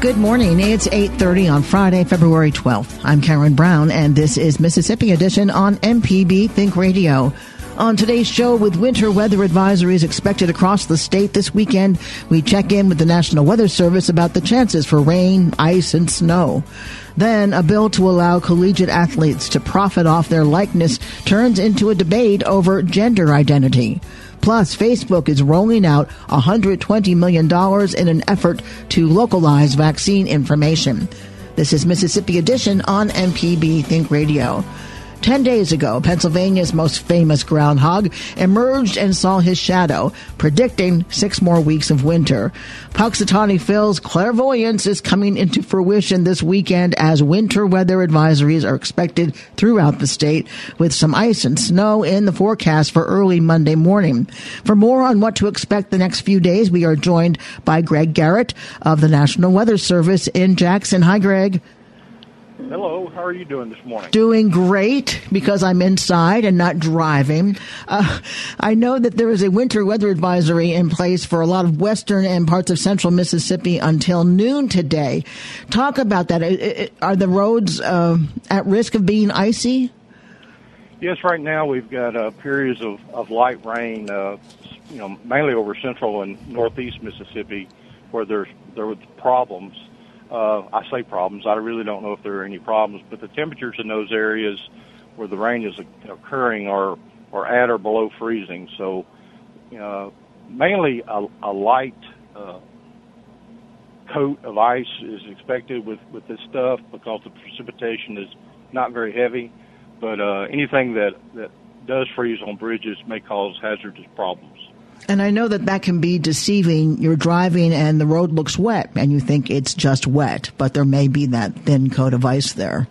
Good morning. It's 8:30 on Friday, February 12th. I'm Karen Brown and this is Mississippi Edition on MPB Think Radio. On today's show, with winter weather advisories expected across the state this weekend, we check in with the National Weather Service about the chances for rain, ice, and snow. Then, a bill to allow collegiate athletes to profit off their likeness turns into a debate over gender identity. Plus, Facebook is rolling out $120 million in an effort to localize vaccine information. This is Mississippi Edition on MPB Think Radio. Ten days ago, Pennsylvania's most famous groundhog emerged and saw his shadow, predicting six more weeks of winter. Punxsutawney Phil's clairvoyance is coming into fruition this weekend as winter weather advisories are expected throughout the state, with some ice and snow in the forecast for early Monday morning. For more on what to expect the next few days, we are joined by Greg Garrett of the National Weather Service in Jackson. Hi, Greg. Hello, how are you doing this morning? Doing great because I'm inside and not driving. Uh, I know that there is a winter weather advisory in place for a lot of western and parts of central Mississippi until noon today. Talk about that. Are the roads uh, at risk of being icy? Yes, right now we've got uh, periods of, of light rain, uh, you know, mainly over central and northeast Mississippi, where there's there were problems uh, I say problems. I really don't know if there are any problems, but the temperatures in those areas where the rain is occurring are are at or below freezing. So, uh, mainly a, a light uh, coat of ice is expected with with this stuff because the precipitation is not very heavy. But uh, anything that that does freeze on bridges may cause hazardous problems. And I know that that can be deceiving. You're driving and the road looks wet and you think it's just wet, but there may be that thin coat of ice there.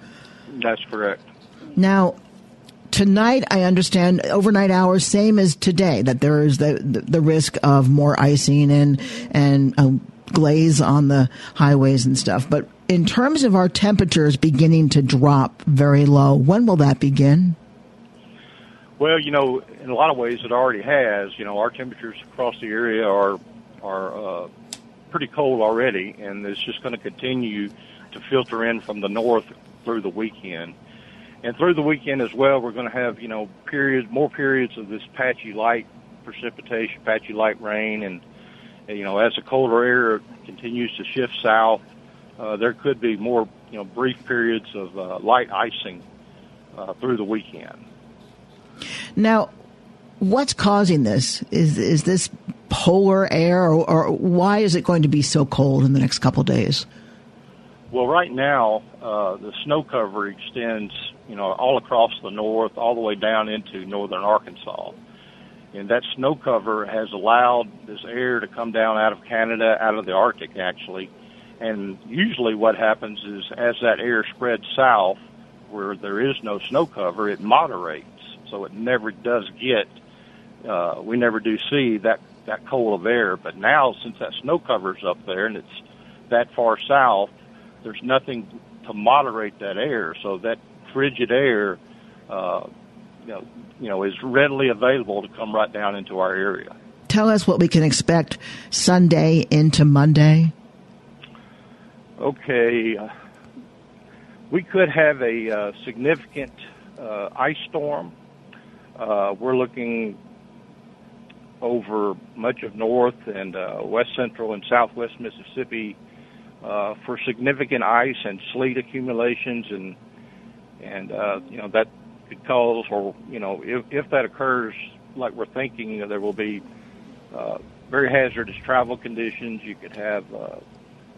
That's correct. Now, tonight I understand overnight hours same as today that there is the the, the risk of more icing and and uh, glaze on the highways and stuff. But in terms of our temperatures beginning to drop very low, when will that begin? Well, you know, in a lot of ways, it already has. You know, our temperatures across the area are are uh, pretty cold already, and it's just going to continue to filter in from the north through the weekend. And through the weekend as well, we're going to have you know periods, more periods of this patchy light precipitation, patchy light rain, and you know as the colder air continues to shift south, uh, there could be more you know brief periods of uh, light icing uh, through the weekend. Now, what's causing this? Is is this polar air, or, or, why is it going to be so cold in the next couple days? Well, right now uh, the snow cover extends, you know, all across the north, all the way down into northern Arkansas, and that snow cover has allowed this air to come down out of Canada, out of the Arctic, actually. And usually, what happens is as that air spreads south, where there is no snow cover, it moderates so it never does get. Uh, we never do see that that cold of air. But now, since that snow cover's up there and it's that far south, there's nothing to moderate that air. So that frigid air, uh, you know, you know, is readily available to come right down into our area. Tell us what we can expect Sunday into Monday. Okay, uh, we could have a uh, significant uh, ice storm uh, we're looking over much of North and uh, West Central and Southwest Mississippi uh, for significant ice and sleet accumulations, and and uh, you know that could cause, or you know, if, if that occurs, like we're thinking, you know, there will be uh, very hazardous travel conditions. You could have uh,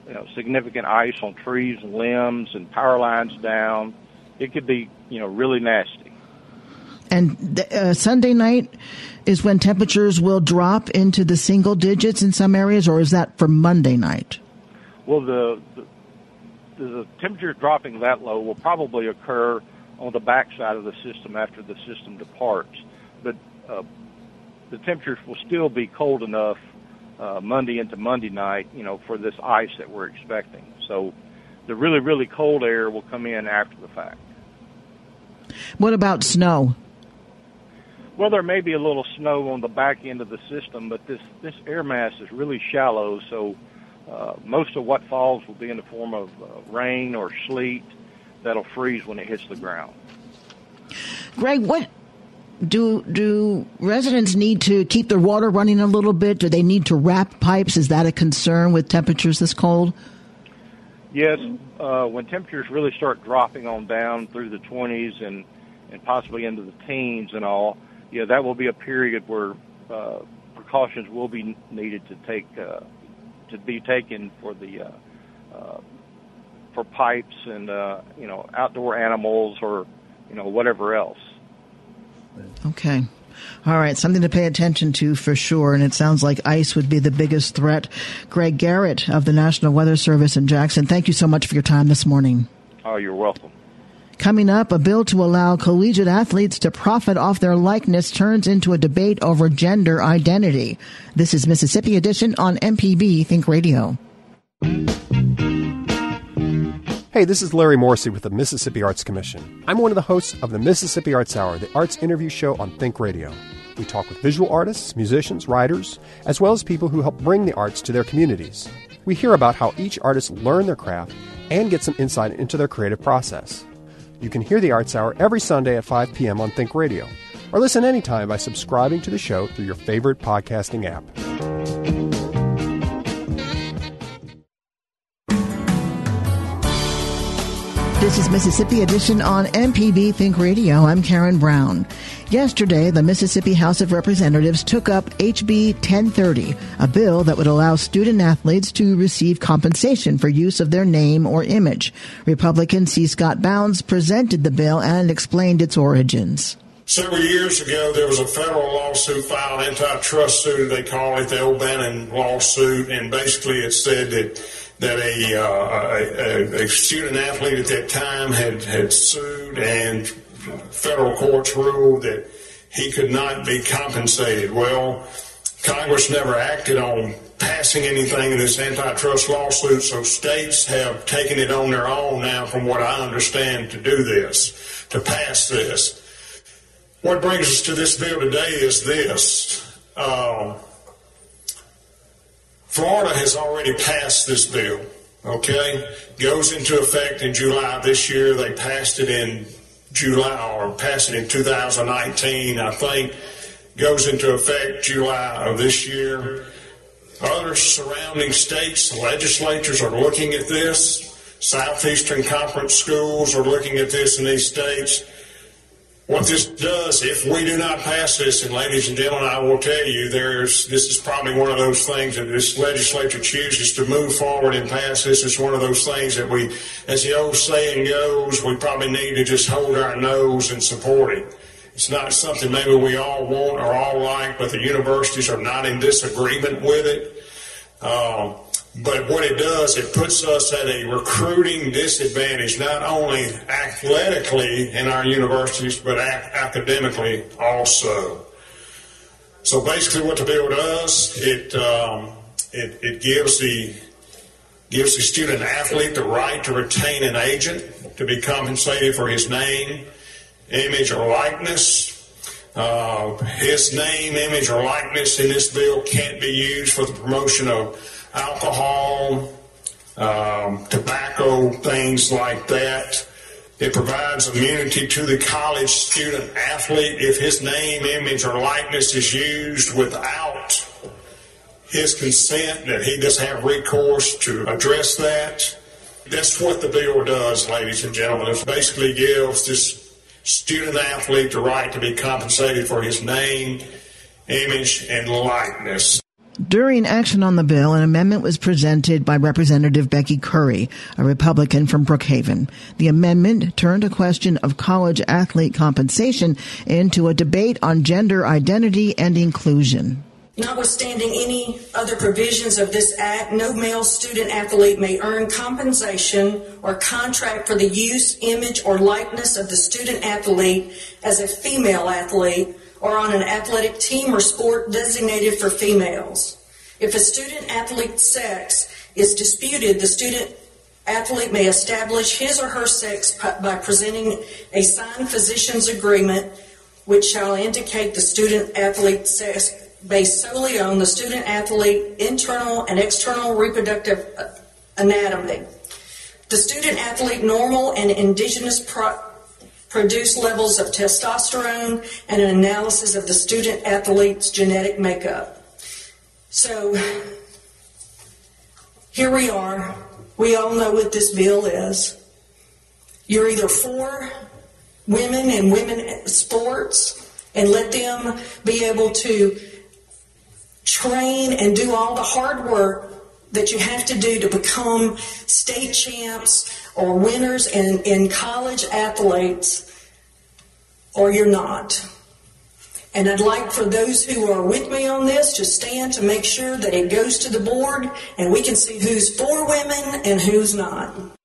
you know significant ice on trees and limbs, and power lines down. It could be you know really nasty. And the, uh, Sunday night is when temperatures will drop into the single digits in some areas, or is that for Monday night? Well, the the, the temperature dropping that low will probably occur on the backside of the system after the system departs. But uh, the temperatures will still be cold enough uh, Monday into Monday night, you know, for this ice that we're expecting. So the really, really cold air will come in after the fact. What about snow? Well, there may be a little snow on the back end of the system, but this, this air mass is really shallow, so uh, most of what falls will be in the form of uh, rain or sleet that'll freeze when it hits the ground. Greg, what do do residents need to keep their water running a little bit? Do they need to wrap pipes? Is that a concern with temperatures this cold? Yes, uh, when temperatures really start dropping on down through the 20s and and possibly into the teens and all, yeah, that will be a period where uh, precautions will be needed to take uh, to be taken for the uh, uh, for pipes and uh, you know outdoor animals or you know whatever else. Okay. All right, something to pay attention to for sure. And it sounds like ice would be the biggest threat. Greg Garrett of the National Weather Service in Jackson, thank you so much for your time this morning. Oh, you're welcome. Coming up, a bill to allow collegiate athletes to profit off their likeness turns into a debate over gender identity. This is Mississippi Edition on MPB Think Radio. Hey, this is Larry Morrissey with the Mississippi Arts Commission. I'm one of the hosts of the Mississippi Arts Hour, the arts interview show on Think Radio. We talk with visual artists, musicians, writers, as well as people who help bring the arts to their communities. We hear about how each artist learned their craft and get some insight into their creative process. You can hear the Arts Hour every Sunday at 5 p.m. on Think Radio, or listen anytime by subscribing to the show through your favorite podcasting app. This is Mississippi Edition on MPB Think Radio. I'm Karen Brown. Yesterday, the Mississippi House of Representatives took up HB 1030, a bill that would allow student athletes to receive compensation for use of their name or image. Republican C. Scott Bounds presented the bill and explained its origins. Several years ago, there was a federal lawsuit filed, antitrust suit, they call it the O'Bannon lawsuit, and basically it said that that a, uh, a, a, student athlete at that time had, had sued and federal courts ruled that he could not be compensated. Well, Congress never acted on passing anything in this antitrust lawsuit, so states have taken it on their own now, from what I understand, to do this, to pass this. What brings us to this bill today is this. Uh, Florida has already passed this bill, okay? Goes into effect in July this year. They passed it in July or passed it in 2019, I think. Goes into effect July of this year. Other surrounding states, legislatures are looking at this. Southeastern Conference schools are looking at this in these states. What this does, if we do not pass this, and ladies and gentlemen, I will tell you, there's this is probably one of those things that this legislature chooses to move forward and pass this. It's one of those things that we, as the old saying goes, we probably need to just hold our nose and support it. It's not something maybe we all want or all like, but the universities are not in disagreement with it. Uh, but what it does, it puts us at a recruiting disadvantage, not only athletically in our universities, but ac- academically also. So basically, what the bill does, it um, it, it gives the gives the student athlete the right to retain an agent to be compensated for his name, image, or likeness. Uh, his name, image, or likeness in this bill can't be used for the promotion of alcohol, um, tobacco, things like that. It provides immunity to the college student athlete if his name, image, or likeness is used without his consent, that he does have recourse to address that. That's what the bill does, ladies and gentlemen. It basically gives this student athlete the right to be compensated for his name, image, and likeness. During action on the bill, an amendment was presented by Representative Becky Currie, a Republican from Brookhaven. The amendment turned a question of college athlete compensation into a debate on gender identity and inclusion. Notwithstanding any other provisions of this act, no male student athlete may earn compensation or contract for the use, image, or likeness of the student athlete as a female athlete or on an athletic team or sport designated for females. If a student athlete's sex is disputed, the student athlete may establish his or her sex by presenting a signed physician's agreement which shall indicate the student athlete's sex based solely on the student athlete internal and external reproductive uh, anatomy. The student athlete normal and indigenous pro- produce levels of testosterone, and an analysis of the student athlete's genetic makeup. So here we are. We all know what this bill is. You're either for women and women sports and let them be able to train and do all the hard work that you have to do to become state champs or winners in, in college athletes, or you're not. And I'd like for those who are with me on this to stand to make sure that it goes to the board and we can see who's for women and who's not.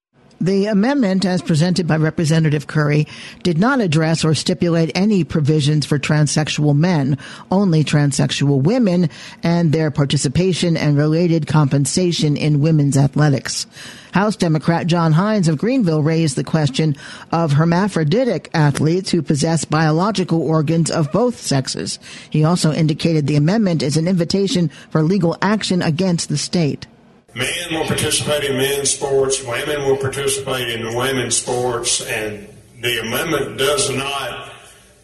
The amendment, as presented by Representative Currie, did not address or stipulate any provisions for transsexual men, only transsexual women and their participation and related compensation in women's athletics. House Democrat John Hines of Greenville raised the question of hermaphroditic athletes who possess biological organs of both sexes. He also indicated the amendment is an invitation for legal action against the state. Men will participate in men's sports, women will participate in women's sports, and the amendment does not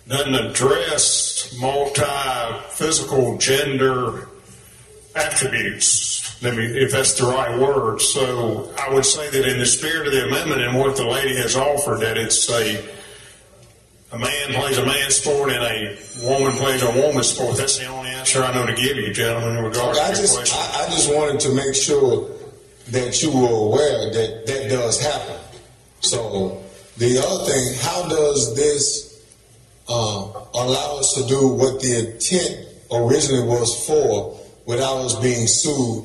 doesn't address multi-physical gender attributes. If that's the right word. So I would say that in the spirit of the amendment and what the lady has offered, that it's a a man plays a man's sport and a woman plays a woman's sport. That's the only answer I know to give you, gentlemen, in regards I to just, your question. I, I just wanted to make sure that you were aware that that does happen. So the other thing, how does this uh, allow us to do what the intent originally was for without us being sued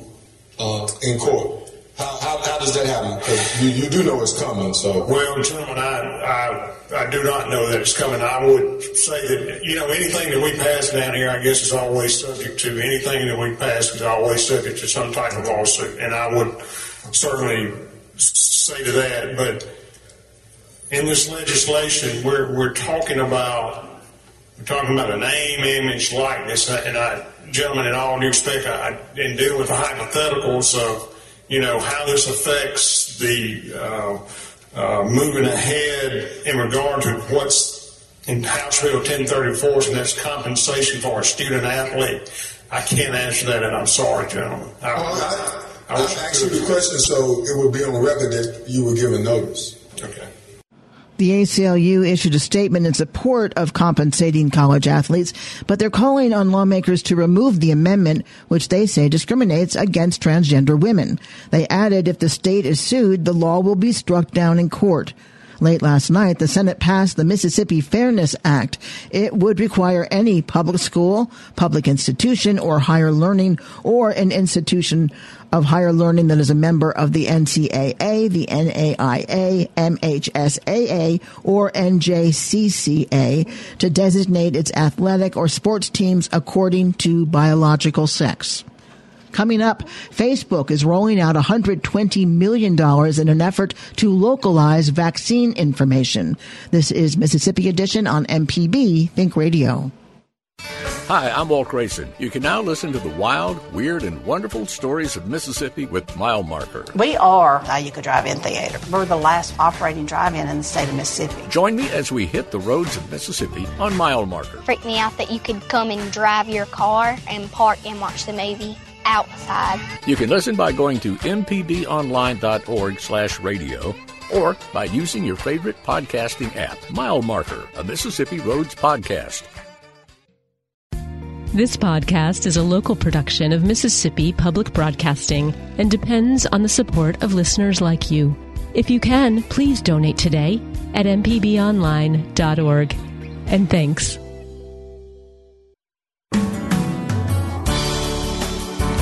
uh, in court? How, how, how does that happen? You, you do know it's coming. So Well, gentlemen, I, I, I do not know that it's coming. I would say that, you know, anything that we pass down here, I guess, is always subject to, anything that we pass is always subject to some type of lawsuit. And I would certainly say to that, but in this legislation, we're, we're talking about, we're talking about a name, image, likeness, and I, gentlemen, in all due respect, I, I didn't deal with the hypotheticals of, you know, how this affects the uh, uh, moving ahead in regard to what's in House Bill 1034, and that's compensation for a student athlete. I can't answer that, and I'm sorry, gentlemen. I, I, I I, I I asked you the question so it would be on the record that you were given notice. Okay. The ACLU issued a statement in support of compensating college athletes, but they're calling on lawmakers to remove the amendment, which they say discriminates against transgender women. They added if the state is sued, the law will be struck down in court. Late last night, the Senate passed the Mississippi Fairness Act. It would require any public school, public institution, or higher learning, or an institution of higher learning that is a member of the NCAA, the NAIA, MHSAA, or NJCCA to designate its athletic or sports teams according to biological sex. Coming up, Facebook is rolling out $120 million in an effort to localize vaccine information. This is Mississippi Edition on MPB Think Radio. Hi, I'm Walt Grayson. You can now listen to the wild, weird, and wonderful stories of Mississippi with Mile Marker. We are a Yucca Drive-In Theater. We're the last operating drive-in in the state of Mississippi. Join me as we hit the roads of Mississippi on Mile Marker. freaked me out that you could come and drive your car and park and watch the movie. Outside. You can listen by going to mpbonline.org slash radio or by using your favorite podcasting app, Mile Marker, a Mississippi Roads podcast. This podcast is a local production of Mississippi Public Broadcasting and depends on the support of listeners like you. If you can, please donate today at mpbonline.org. And thanks.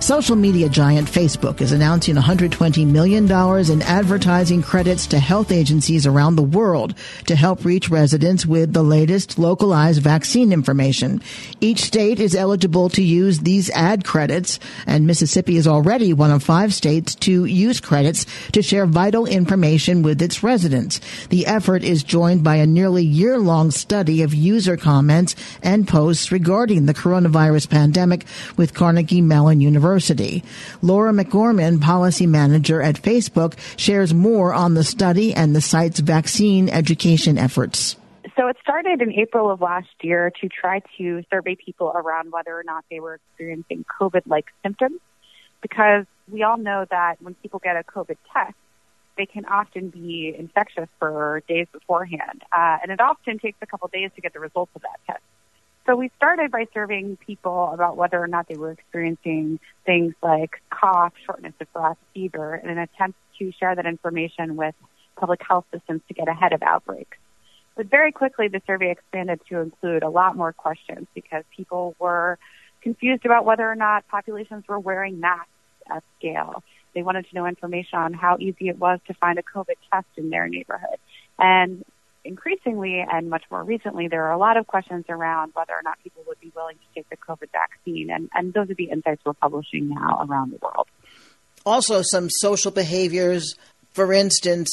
Social media giant Facebook is announcing $120 million in advertising credits to health agencies around the world to help reach residents with the latest localized vaccine information. Each state is eligible to use these ad credits, and Mississippi is already one of five states to use credits to share vital information with its residents. The effort is joined by a nearly year long study of user comments and posts regarding the coronavirus pandemic with Carnegie Mellon University. University. Laura McGorman, policy manager at Facebook, shares more on the study and the site's vaccine education efforts. So it started in April of last year to try to survey people around whether or not they were experiencing COVID like symptoms because we all know that when people get a COVID test, they can often be infectious for days beforehand. Uh, and it often takes a couple days to get the results of that test. So we started by surveying people about whether or not they were experiencing things like cough, shortness of breath, fever, in an attempt to share that information with public health systems to get ahead of outbreaks. But very quickly, the survey expanded to include a lot more questions because people were confused about whether or not populations were wearing masks at scale. They wanted to know information on how easy it was to find a COVID test in their neighborhood. And increasingly and much more recently, there are a lot of questions around whether or not people would be willing to take the COVID vaccine. And, and those are the insights we're publishing now around the world. Also, some social behaviors. For instance,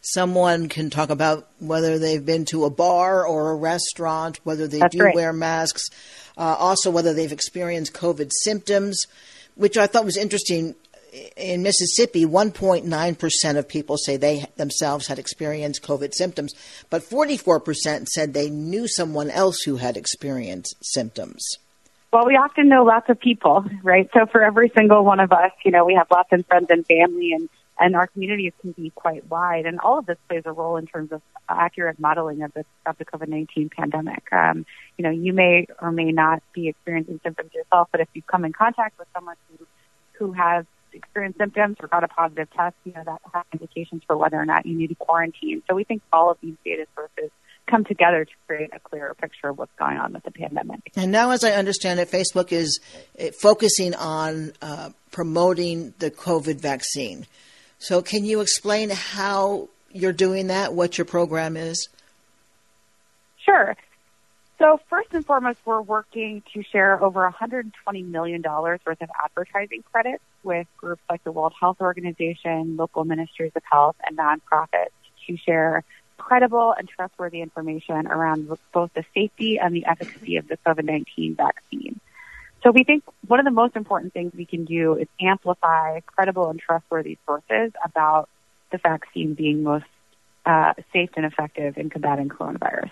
someone can talk about whether they've been to a bar or a restaurant, whether they That's do right. wear masks, uh, also whether they've experienced COVID symptoms, which I thought was interesting in Mississippi, 1.9% of people say they themselves had experienced COVID symptoms, but 44% said they knew someone else who had experienced symptoms. Well, we often know lots of people, right? So for every single one of us, you know, we have lots of friends and family and, and our communities can be quite wide. And all of this plays a role in terms of accurate modeling of the, of the COVID-19 pandemic. Um, you know, you may or may not be experiencing symptoms yourself, but if you come in contact with someone who, who has experienced symptoms or got a positive test, you know, that has implications for whether or not you need to quarantine. So we think all of these data sources come together to create a clearer picture of what's going on with the pandemic. And now, as I understand it, Facebook is uh, focusing on uh, promoting the COVID vaccine. So, can you explain how you're doing that, what your program is? Sure. So first and foremost, we're working to share over $120 million worth of advertising credits with groups like the World Health Organization, local ministries of health, and nonprofits to share credible and trustworthy information around both the safety and the efficacy of the COVID-19 vaccine. So we think one of the most important things we can do is amplify credible and trustworthy sources about the vaccine being most uh, safe and effective in combating coronavirus.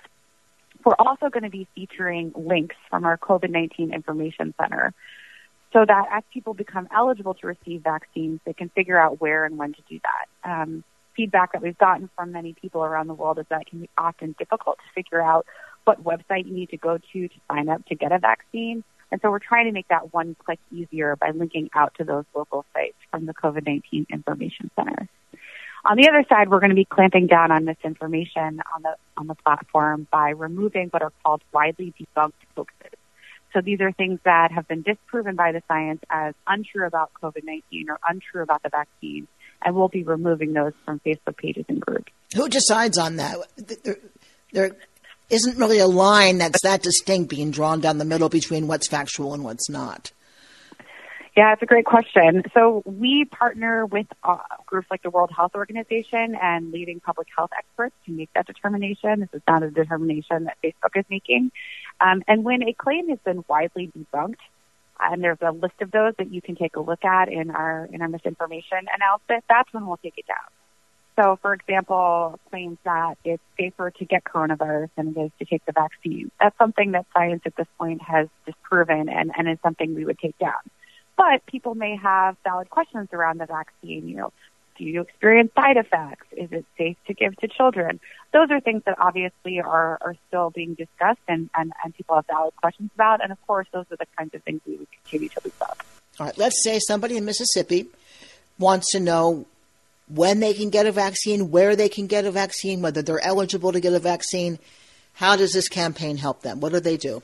We're also going to be featuring links from our COVID-19 Information Center so that as people become eligible to receive vaccines, they can figure out where and when to do that. Um, feedback that we've gotten from many people around the world is that it can be often difficult to figure out what website you need to go to to sign up to get a vaccine. And so we're trying to make that one click easier by linking out to those local sites from the COVID-19 Information Center. On the other side, we're going to be clamping down on misinformation on the on the platform by removing what are called widely debunked hoaxes. So these are things that have been disproven by the science as untrue about COVID-19 or untrue about the vaccine, and we'll be removing those from Facebook pages and groups. Who decides on that? There, there isn't really a line that's that distinct being drawn down the middle between what's factual and what's not. Yeah, it's a great question. So we partner with uh, groups like the World Health Organization and leading public health experts to make that determination. This is not a determination that Facebook is making. Um, and when a claim has been widely debunked, and there's a list of those that you can take a look at in our in our misinformation announcement, that's when we'll take it down. So, for example, claims that it's safer to get coronavirus than it is to take the vaccine. That's something that science at this point has disproven and, and is something we would take down. But people may have valid questions around the vaccine. You know, do you experience side effects? Is it safe to give to children? Those are things that obviously are, are still being discussed and, and, and people have valid questions about. And of course, those are the kinds of things we would continue to look. All right, let's say somebody in Mississippi wants to know when they can get a vaccine, where they can get a vaccine, whether they're eligible to get a vaccine. How does this campaign help them? What do they do?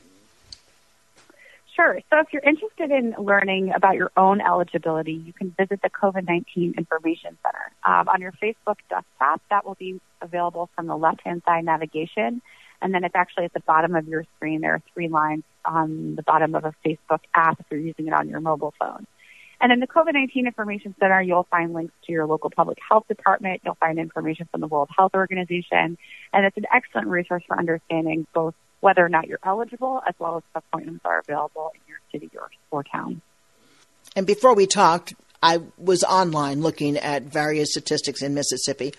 Sure. So if you're interested in learning about your own eligibility, you can visit the COVID 19 Information Center. Um, on your Facebook desktop, that will be available from the left hand side navigation. And then it's actually at the bottom of your screen. There are three lines on the bottom of a Facebook app if you're using it on your mobile phone. And in the COVID 19 Information Center, you'll find links to your local public health department. You'll find information from the World Health Organization. And it's an excellent resource for understanding both whether or not you're eligible, as well as appointments are available in your city or, or town. And before we talked, I was online looking at various statistics in Mississippi,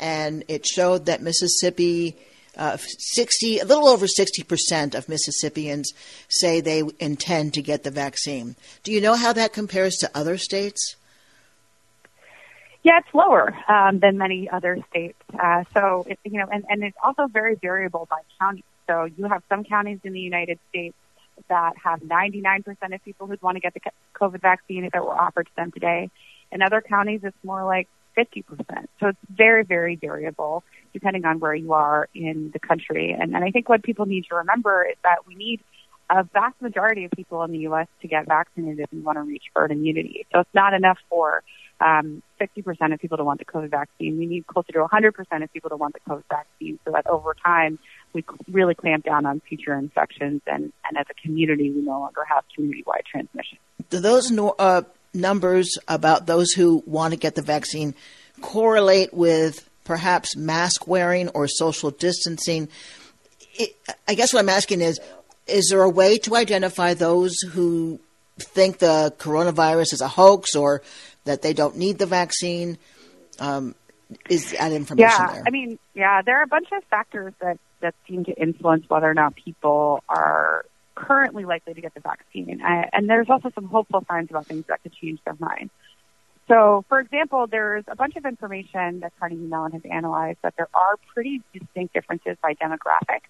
and it showed that Mississippi. Uh, 60, a little over 60% of Mississippians say they intend to get the vaccine. Do you know how that compares to other states? Yeah, it's lower um, than many other states. Uh, so, it, you know, and, and it's also very variable by county. So you have some counties in the United States that have 99% of people who'd want to get the COVID vaccine if it were offered to them today. In other counties, it's more like 50%. So it's very, very variable depending on where you are in the country. And, and I think what people need to remember is that we need a vast majority of people in the U.S. to get vaccinated if we want to reach herd immunity. So it's not enough for um, 60% of people to want the COVID vaccine. We need closer to 100% of people to want the COVID vaccine so that over time we really clamp down on future infections, and, and as a community, we no longer have community-wide transmission. Do those no, uh, numbers about those who want to get the vaccine correlate with perhaps mask wearing or social distancing? It, I guess what I'm asking is, is there a way to identify those who think the coronavirus is a hoax or that they don't need the vaccine? Um, is that information yeah, there? I mean, yeah, there are a bunch of factors that that seem to influence whether or not people are currently likely to get the vaccine. and there's also some hopeful signs about things that could change their mind. So, for example, there's a bunch of information that Carnegie Mellon has analyzed that there are pretty distinct differences by demographic.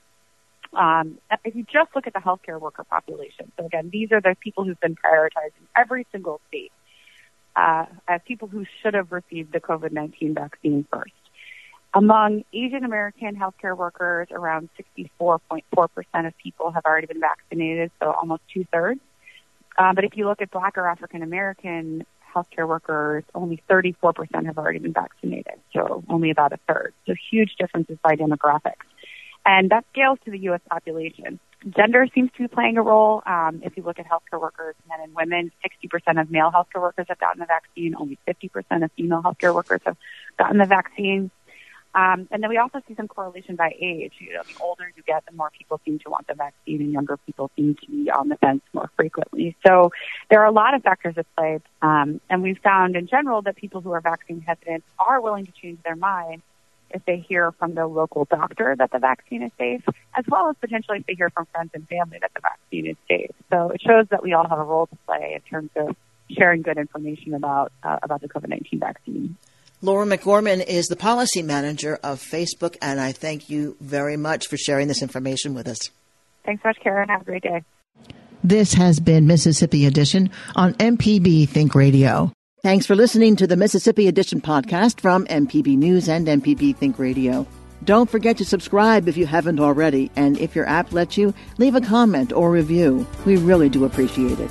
Um, if you just look at the healthcare worker population, so again, these are the people who've been prioritized in every single state uh, as people who should have received the COVID 19 vaccine first. Among Asian American healthcare workers, around 64.4% of people have already been vaccinated, so almost two thirds. Uh, but if you look at Black or African American healthcare workers, only 34% have already been vaccinated, so only about a third. So huge differences by demographics. And that scales to the U.S. population. Gender seems to be playing a role. Um, if you look at healthcare workers, men and women, 60% of male healthcare workers have gotten the vaccine. Only 50% of female healthcare workers have gotten the vaccine. Um, and then we also see some correlation by age. You know, the older you get, the more people seem to want the vaccine, and younger people seem to be on the fence more frequently. So there are a lot of factors at play, um, and we've found in general that people who are vaccine hesitant are willing to change their mind if they hear from their local doctor that the vaccine is safe, as well as potentially if they hear from friends and family that the vaccine is safe. So it shows that we all have a role to play in terms of sharing good information about uh, about the COVID nineteen vaccine. Laura McGorman is the policy manager of Facebook, and I thank you very much for sharing this information with us. Thanks so much, Karen. Have a great day. This has been Mississippi Edition on MPB Think Radio. Thanks for listening to the Mississippi Edition podcast from MPB News and MPB Think Radio. Don't forget to subscribe if you haven't already, and if your app lets you, leave a comment or review. We really do appreciate it.